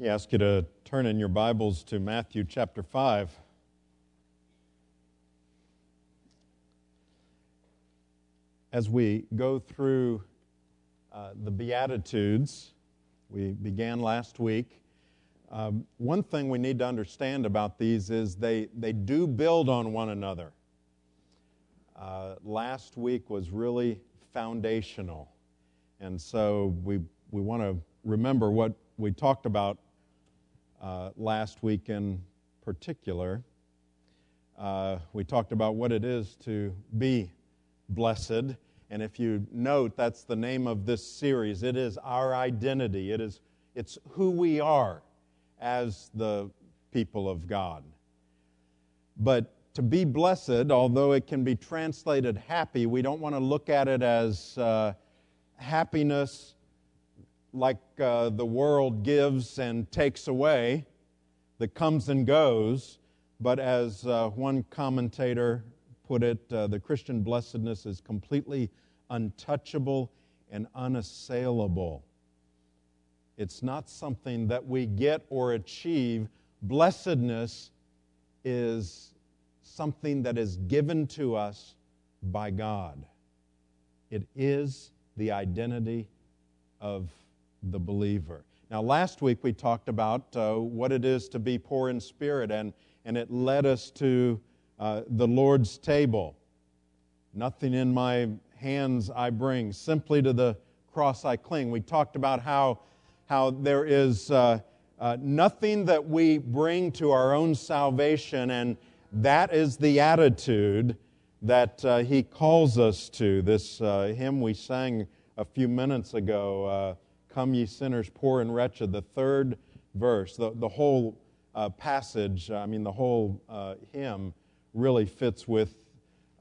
I ask you to turn in your Bibles to Matthew chapter 5. As we go through uh, the Beatitudes, we began last week. Um, one thing we need to understand about these is they, they do build on one another. Uh, last week was really foundational. And so we, we want to remember what we talked about uh, last week in particular. Uh, we talked about what it is to be blessed. And if you note, that's the name of this series. It is our identity, it is, it's who we are as the people of God. But to be blessed, although it can be translated happy, we don't want to look at it as uh, happiness like uh, the world gives and takes away, that comes and goes, but as uh, one commentator put it, uh, the Christian blessedness is completely untouchable and unassailable. It's not something that we get or achieve. Blessedness is something that is given to us by God. It is the identity of the believer. Now, last week we talked about uh, what it is to be poor in spirit, and, and it led us to uh, the Lord's table. Nothing in my hands I bring, simply to the cross I cling. We talked about how, how there is uh, uh nothing that we bring to our own salvation, and that is the attitude that uh, He calls us to. This uh, hymn we sang a few minutes ago Come, ye sinners, poor and wretched, the third verse, the, the whole uh, passage, I mean, the whole uh, hymn really fits with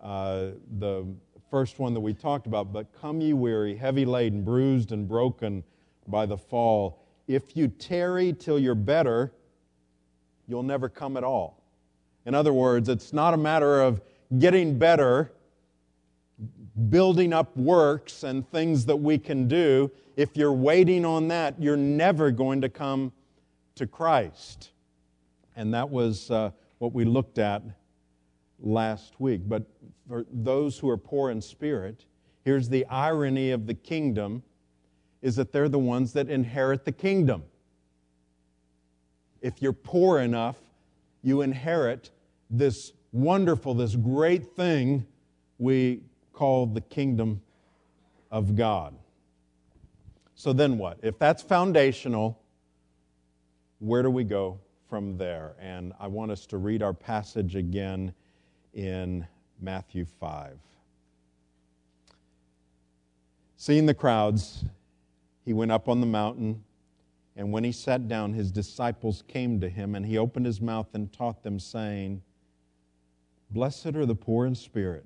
uh, the first one that we talked about. But come, ye weary, heavy laden, bruised and broken by the fall. If you tarry till you're better, you'll never come at all. In other words, it's not a matter of getting better building up works and things that we can do, if you're waiting on that, you're never going to come to Christ. And that was uh, what we looked at last week. But for those who are poor in spirit, here's the irony of the kingdom is that they're the ones that inherit the kingdom. If you're poor enough, you inherit this wonderful, this great thing we called the kingdom of God. So then what? If that's foundational, where do we go from there? And I want us to read our passage again in Matthew 5. Seeing the crowds, he went up on the mountain, and when he sat down, his disciples came to him, and he opened his mouth and taught them, saying, Blessed are the poor in spirit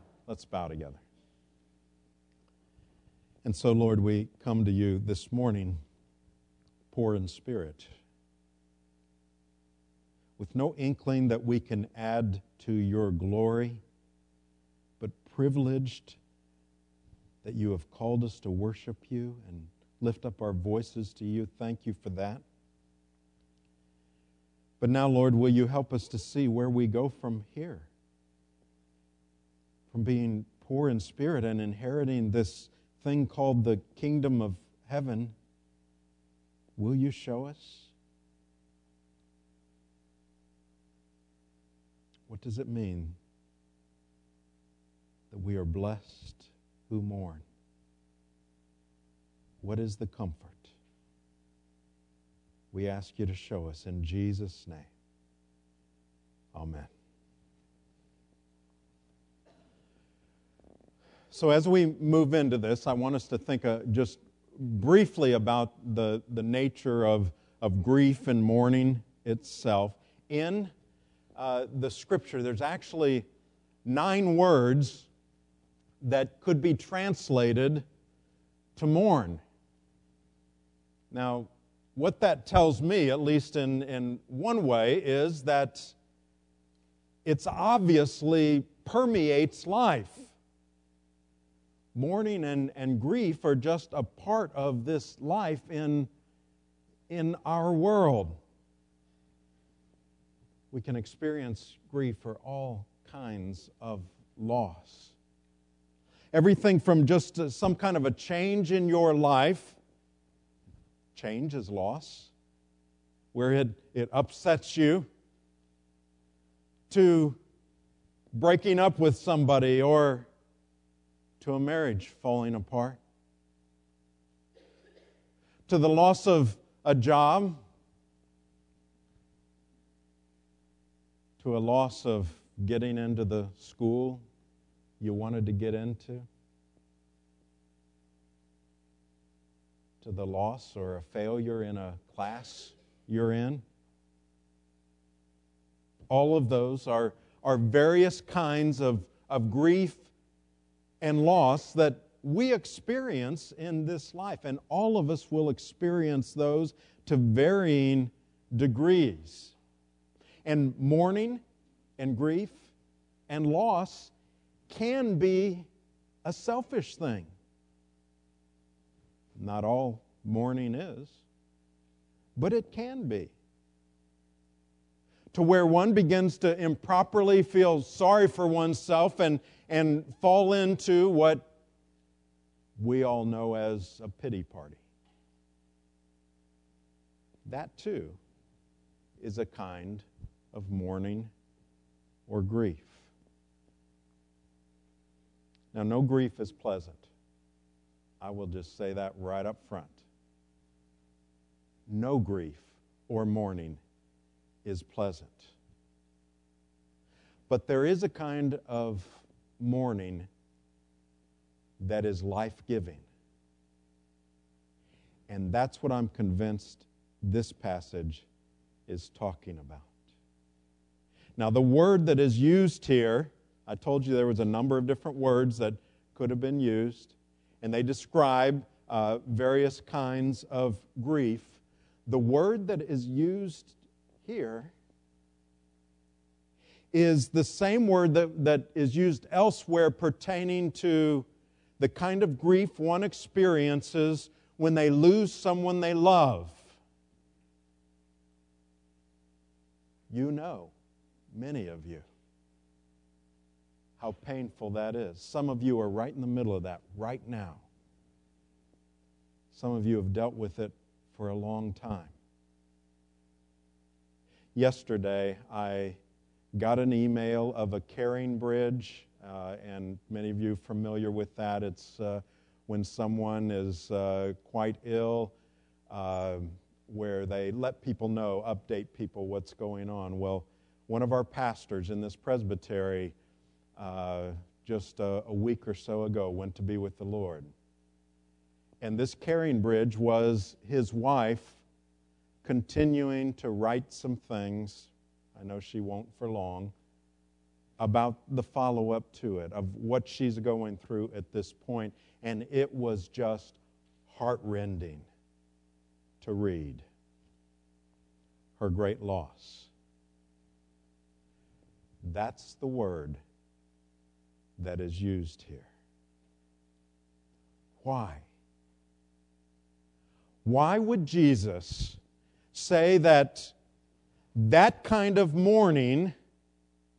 Let's bow together. And so, Lord, we come to you this morning poor in spirit, with no inkling that we can add to your glory, but privileged that you have called us to worship you and lift up our voices to you. Thank you for that. But now, Lord, will you help us to see where we go from here? From being poor in spirit and inheriting this thing called the kingdom of heaven, will you show us? What does it mean that we are blessed who mourn? What is the comfort? We ask you to show us in Jesus' name. Amen. So, as we move into this, I want us to think uh, just briefly about the, the nature of, of grief and mourning itself. In uh, the scripture, there's actually nine words that could be translated to mourn. Now, what that tells me, at least in, in one way, is that it's obviously permeates life. Mourning and, and grief are just a part of this life in, in our world. We can experience grief for all kinds of loss. Everything from just uh, some kind of a change in your life, change is loss, where it, it upsets you, to breaking up with somebody or to a marriage falling apart, to the loss of a job, to a loss of getting into the school you wanted to get into, to the loss or a failure in a class you're in. All of those are, are various kinds of, of grief and loss that we experience in this life. And all of us will experience those to varying degrees. And mourning and grief and loss can be a selfish thing. Not all mourning is, but it can be. To where one begins to improperly feel sorry for oneself and, and fall into what we all know as a pity party. That too is a kind of mourning or grief. Now, no grief is pleasant. I will just say that right up front. No grief or mourning is pleasant. But there is a kind of mourning that is life giving. And that's what I'm convinced this passage is talking about. Now, the word that is used here, I told you there was a number of different words that could have been used, and they describe uh, various kinds of grief. The word that is used here is the same word that, that is used elsewhere pertaining to the kind of grief one experiences when they lose someone they love. You know, many of you, how painful that is. Some of you are right in the middle of that right now. Some of you have dealt with it for a long time. Yesterday, I got an email of a CaringBridge, uh, and many of you familiar with that. It's uh, when someone is uh, quite ill, uh, where they let people know, update people what's going on. Well, one of our pastors in this presbytery uh, just a, a week or so ago went to be with the Lord. And this CaringBridge was his wife continuing to write some things, I know she won't for long, about the follow up to it, of what she's going through at this point. And it was just heartrending to read her great loss. That's the word that is used here. Why? Why would Jesus say that that kind of mourning,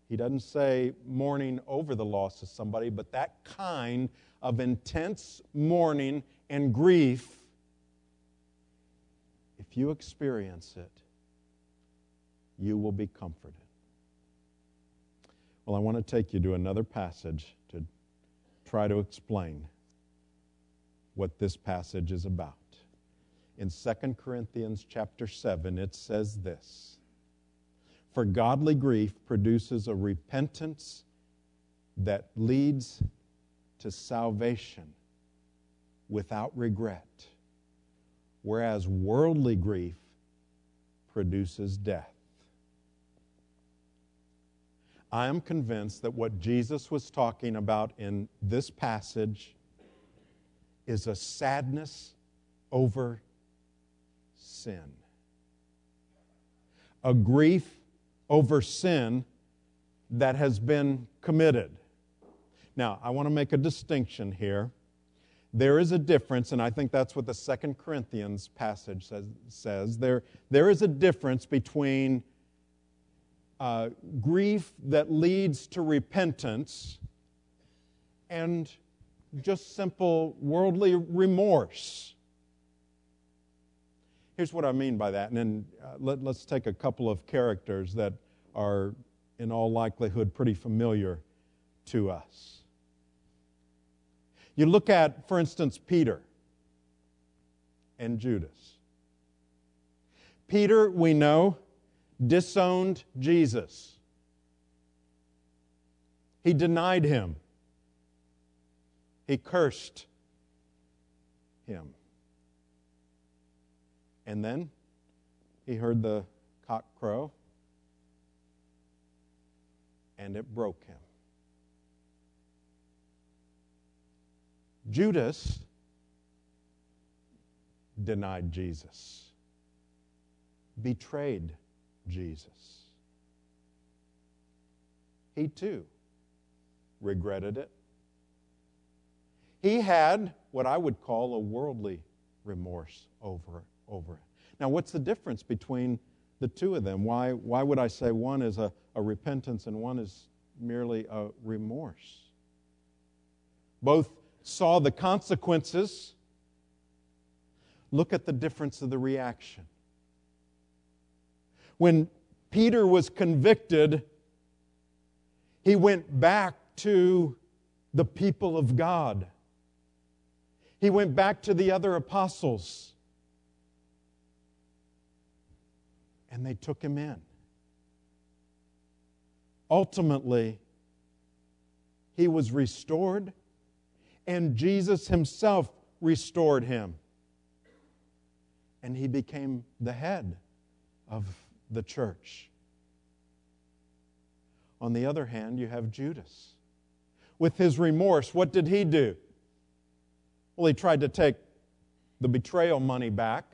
he doesn't say mourning over the loss of somebody, but that kind of intense mourning and grief, if you experience it, you will be comforted. Well, I want to take you to another passage to try to explain what this passage is about. In 2 Corinthians chapter 7, it says this For godly grief produces a repentance that leads to salvation without regret, whereas worldly grief produces death. I am convinced that what Jesus was talking about in this passage is a sadness over sin, a grief over sin that has been committed. Now, I want to make a distinction here. There is a difference, and I think that's what the Second Corinthians passage says. says. There, there is a difference between uh, grief that leads to repentance and just simple worldly remorse. Here's what I mean by that. And then uh, let, let's take a couple of characters that are, in all likelihood, pretty familiar to us. You look at, for instance, Peter and Judas. Peter, we know, disowned Jesus. He denied him. He cursed him. And then he heard the cock crow, and it broke him. Judas denied Jesus, betrayed Jesus. He too regretted it. He had what I would call a worldly remorse over, over it. Now, what's the difference between the two of them? Why, why would I say one is a, a repentance and one is merely a remorse? Both saw the consequences. Look at the difference of the reaction. When Peter was convicted, he went back to the people of God. He went back to the other apostles. And they took him in. Ultimately, he was restored, and Jesus himself restored him. And he became the head of the church. On the other hand, you have Judas. With his remorse, what did he do? Well, he tried to take the betrayal money back.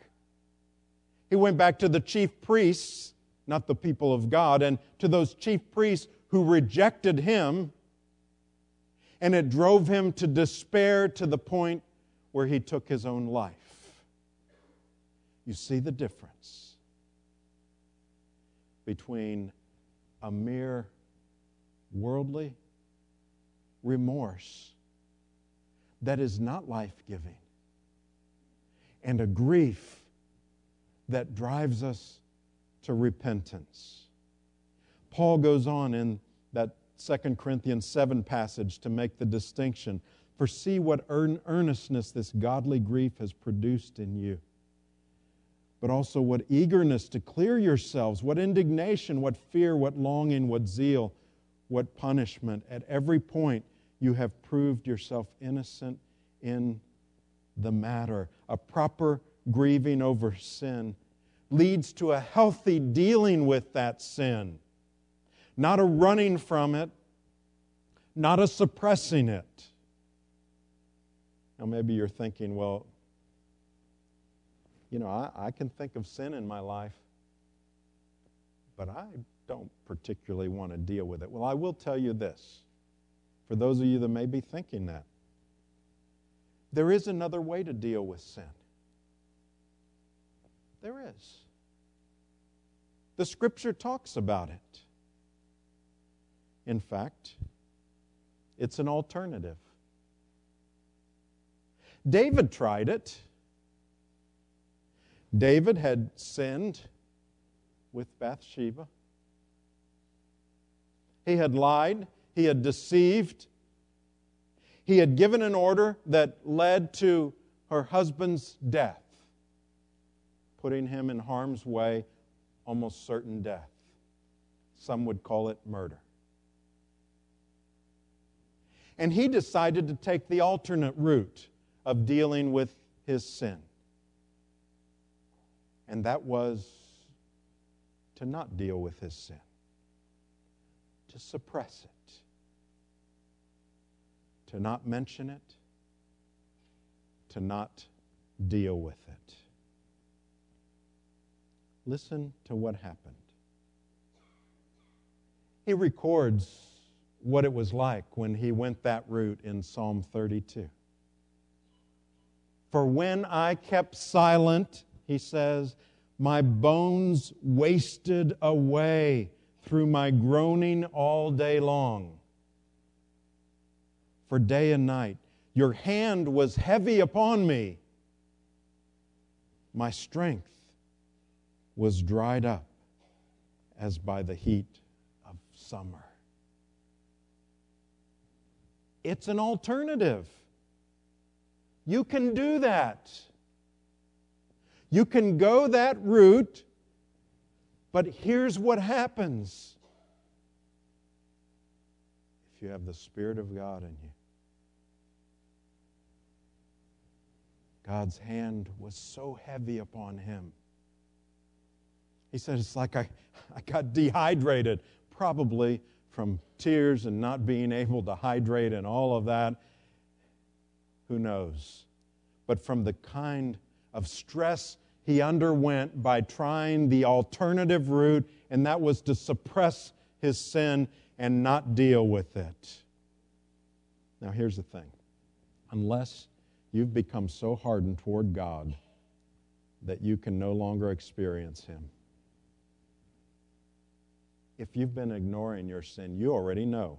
He went back to the chief priests, not the people of God, and to those chief priests who rejected him. And it drove him to despair to the point where he took his own life. You see the difference between a mere worldly remorse that is not life giving and a grief that drives us to repentance. Paul goes on in that 2 Corinthians 7 passage to make the distinction. For see what earnestness this godly grief has produced in you but also what eagerness to clear yourselves, what indignation, what fear, what longing, what zeal, what punishment. At every point, you have proved yourself innocent in the matter. A proper grieving over sin leads to a healthy dealing with that sin, not a running from it, not a suppressing it. Now, maybe you're thinking, well, you know, I, I can think of sin in my life, but I don't particularly want to deal with it. Well, I will tell you this for those of you that may be thinking that. There is another way to deal with sin. There is. The scripture talks about it. In fact, it's an alternative. David tried it. David had sinned with Bathsheba. He had lied, he had deceived, he had given an order that led to her husband's death, putting him in harm's way, almost certain death. Some would call it murder. And he decided to take the alternate route of dealing with his sin. And that was to not deal with his sin, to suppress it, to not mention it, to not deal with it. Listen to what happened. He records what it was like when he went that route in Psalm 32. For when I kept silent, he says, my bones wasted away through my groaning all day long. For day and night, your hand was heavy upon me. My strength was dried up as by the heat of summer. It's an alternative. You can do that. You can go that route, but here's what happens if you have the Spirit of God in you. God's hand was so heavy upon him. He said, It's like I, I got dehydrated, probably from tears and not being able to hydrate and all of that. Who knows? But from the kind of stress he underwent by trying the alternative route, and that was to suppress his sin and not deal with it. Now, here's the thing unless you've become so hardened toward God that you can no longer experience Him. If you've been ignoring your sin, you already know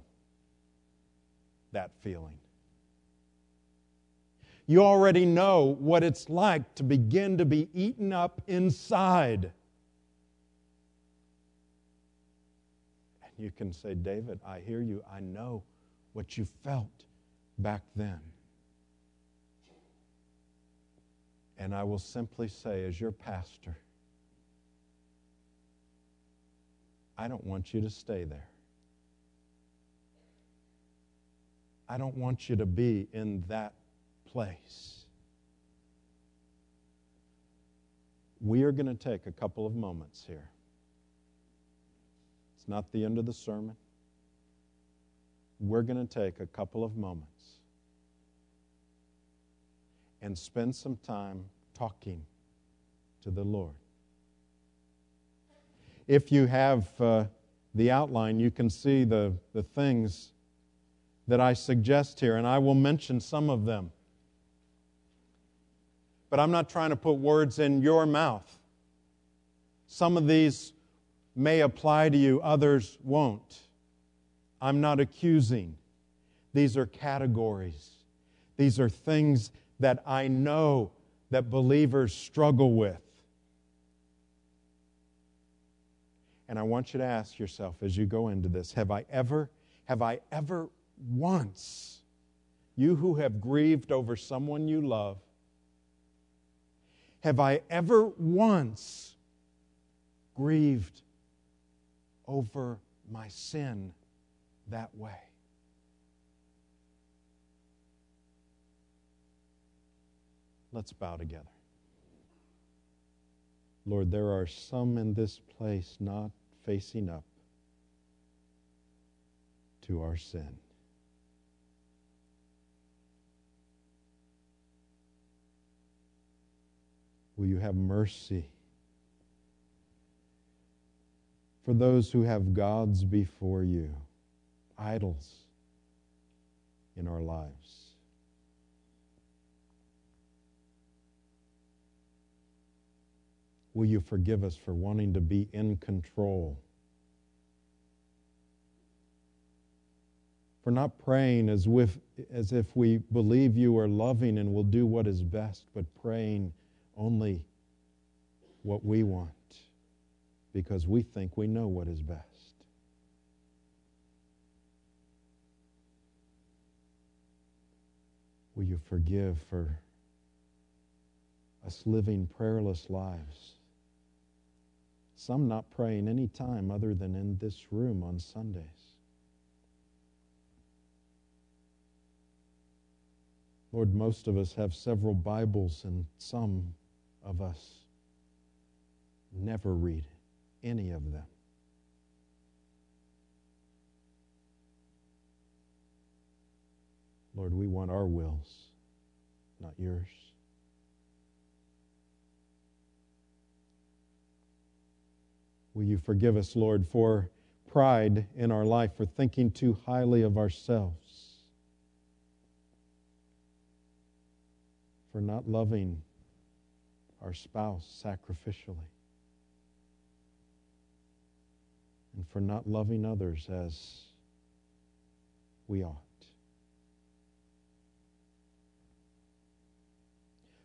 that feeling. You already know what it's like to begin to be eaten up inside. And you can say, David, I hear you. I know what you felt back then. And I will simply say, as your pastor, I don't want you to stay there. I don't want you to be in that place. We are going to take a couple of moments here. It's not the end of the sermon. We're going to take a couple of moments and spend some time talking to the Lord. If you have uh, the outline, you can see the, the things that I suggest here, and I will mention some of them. But I'm not trying to put words in your mouth. Some of these may apply to you, others won't. I'm not accusing. These are categories. These are things that I know that believers struggle with. And I want you to ask yourself as you go into this, have I ever have I ever once you who have grieved over someone you love have I ever once grieved over my sin that way? Let's bow together. Lord, there are some in this place not facing up to our sin. Will you have mercy for those who have gods before you, idols in our lives? Will you forgive us for wanting to be in control? For not praying as if, as if we believe you are loving and will do what is best, but praying only what we want because we think we know what is best. Will you forgive for us living prayerless lives? Some not praying any time other than in this room on Sundays. Lord, most of us have several Bibles, and some of us never read any of them. Lord, we want our wills, not yours. Will you forgive us, Lord, for pride in our life, for thinking too highly of ourselves, for not loving our spouse sacrificially, and for not loving others as we ought.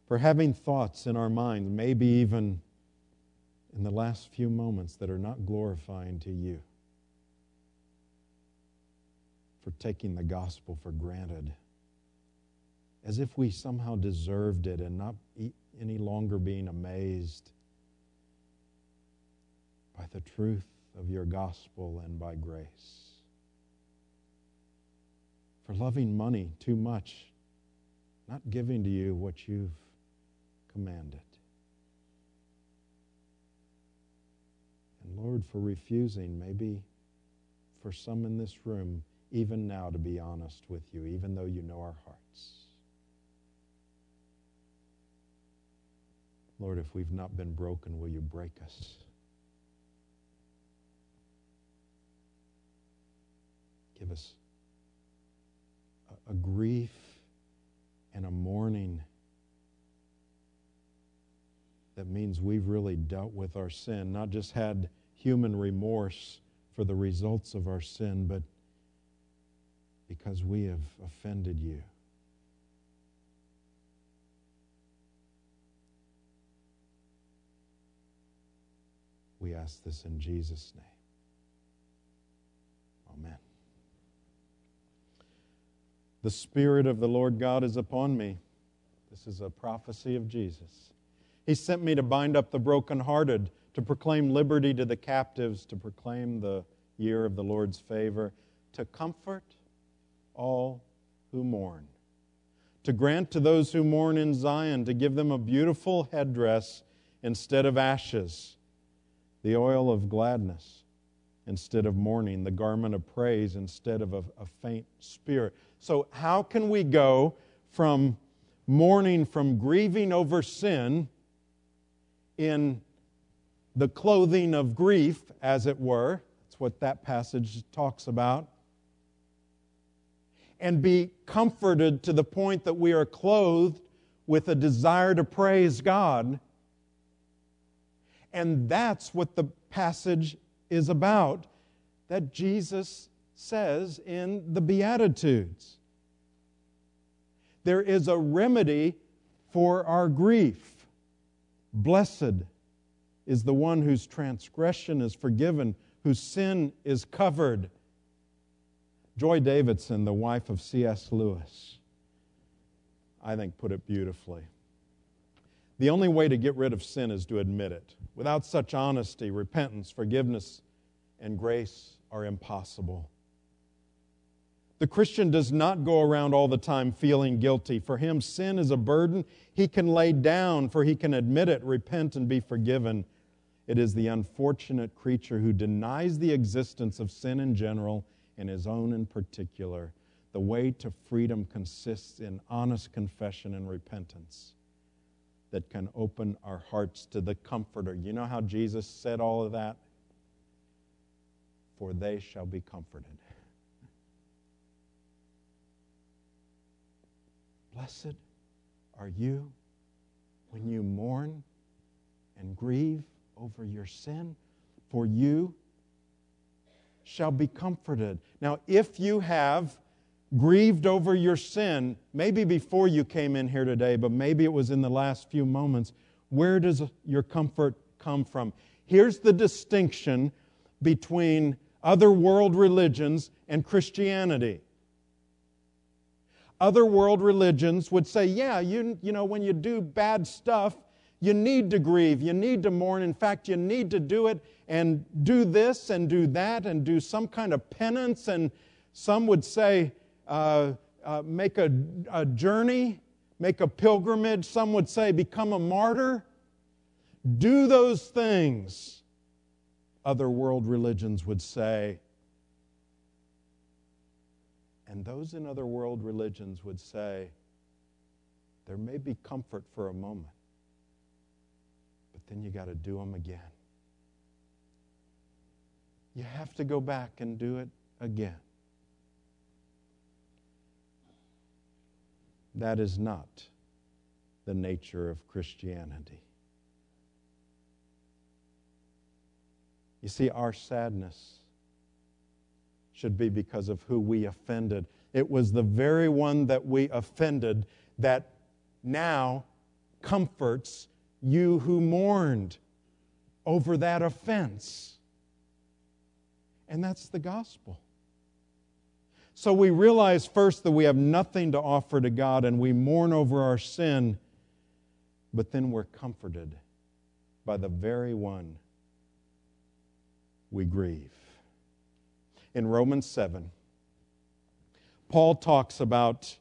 For having thoughts in our minds, maybe even in the last few moments, that are not glorifying to you. For taking the gospel for granted, as if we somehow deserved it and not any longer being amazed by the truth of your gospel and by grace. For loving money too much, not giving to you what you've commanded. And Lord, for refusing, maybe for some in this room, even now, to be honest with you, even though you know our hearts. Lord, if we've not been broken, will you break us? Give us a, a grief and a mourning that means we've really dealt with our sin, not just had human remorse for the results of our sin, but because we have offended you. We ask this in Jesus' name. Amen. The Spirit of the Lord God is upon me. This is a prophecy of Jesus. He sent me to bind up the brokenhearted, to proclaim liberty to the captives, to proclaim the year of the Lord's favor, to comfort all who mourn, to grant to those who mourn in Zion, to give them a beautiful headdress instead of ashes the oil of gladness instead of mourning, the garment of praise instead of a, a, faint spirit. So, how can we go from mourning, from grieving over sin, in the clothing of grief, as it were? That's what that passage talks about. And be comforted to the point that we are clothed with a desire to praise God and that's what the passage is about that Jesus says in the Beatitudes. There is a remedy for our grief. Blessed is the one whose transgression is forgiven, whose sin is covered. Joy Davidman, the wife of C.S. Lewis, I think put it beautifully. The only way to get rid of sin is to admit it. Without such honesty, repentance, forgiveness, and grace are impossible. The Christian does not go around all the time feeling guilty. For him, sin is a burden he can lay down, for he can admit it, repent, and be forgiven. It is the unfortunate creature who denies the existence of sin in general and his own in particular. The way to freedom consists in honest confession and repentance that can open our hearts to the Comforter. You know how Jesus said all of that? For they shall be comforted. Blessed are you when you mourn and grieve over your sin, for you shall be comforted. Now, if you have grieved over your sin, maybe before you came in here today, but maybe it was in the last few moments, where does your comfort come from? Here's the distinction between other world religions and Christianity. Other world religions would say, yeah, you, you know, when you do bad stuff, you need to grieve, you need to mourn. In fact, you need to do it and do this and do that and do some kind of penance. And some would say, uh, uh, make a, a journey, make a pilgrimage. Some would say, become a martyr. Do those things. Other world religions would say, and those in other world religions would say, there may be comfort for a moment, but then you got to do them again. You have to go back and do it again. That is not the nature of Christianity. You see, our sadness should be because of who we offended. It was the very one that we offended that now comforts you who mourned over that offense. And that's the gospel. So we realize first that we have nothing to offer to God and we mourn over our sin, but then we're comforted by the very one we grieve in Romans 7, Paul talks about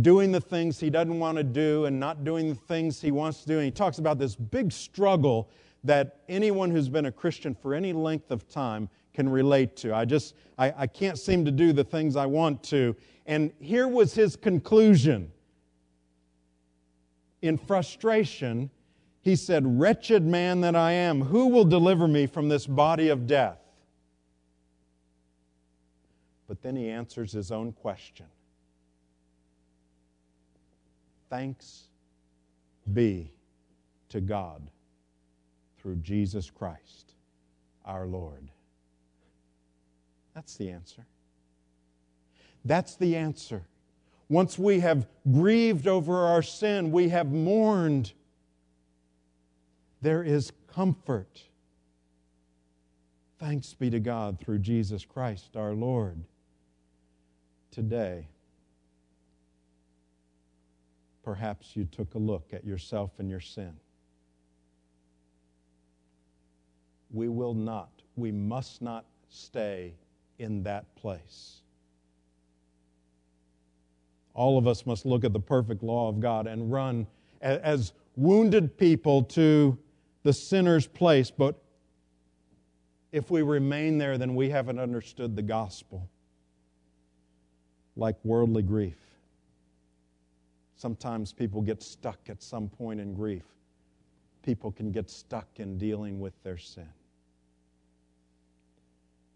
doing the things he doesn't want to do and not doing the things he wants to do. And he talks about this big struggle that anyone who's been a Christian for any length of time can relate to. I just, I, I can't seem to do the things I want to. And here was his conclusion. In frustration, he said, Wretched man that I am, who will deliver me from this body of death? But then he answers his own question Thanks be to God through Jesus Christ our Lord. That's the answer. That's the answer. Once we have grieved over our sin, we have mourned, there is comfort. Thanks be to God through Jesus Christ our Lord today, perhaps you took a look at yourself and your sin. We will not, we must not stay in that place. All of us must look at the perfect law of God and run as wounded people to the sinner's place. But if we remain there, then we haven't understood the gospel like worldly grief. Sometimes people get stuck at some point in grief. People can get stuck in dealing with their sin.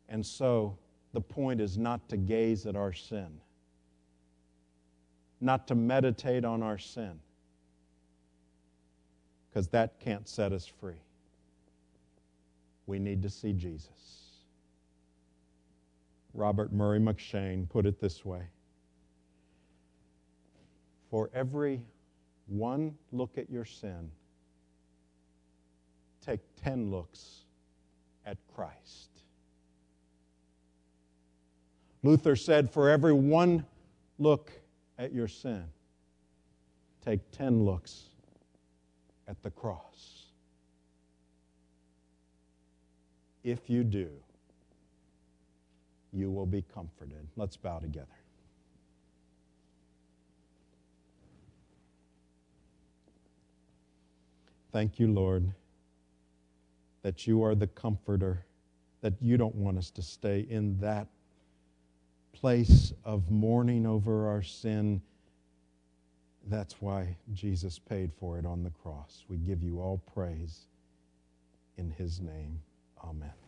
And so the point is not to gaze at our sin, not to meditate on our sin, because that can't set us free. We need to see Jesus. Robert Murray M'Cheyne put it this way For every one look at your sin, take 10 looks at Christ. Luther said, For every one look at your sin, take 10 looks at the cross. If you do, you will be comforted. Let's bow together. Thank you, Lord, that you are the comforter, that you don't want us to stay in that place of mourning over our sin. That's why Jesus paid for it on the cross. We give you all praise in his name. Amen.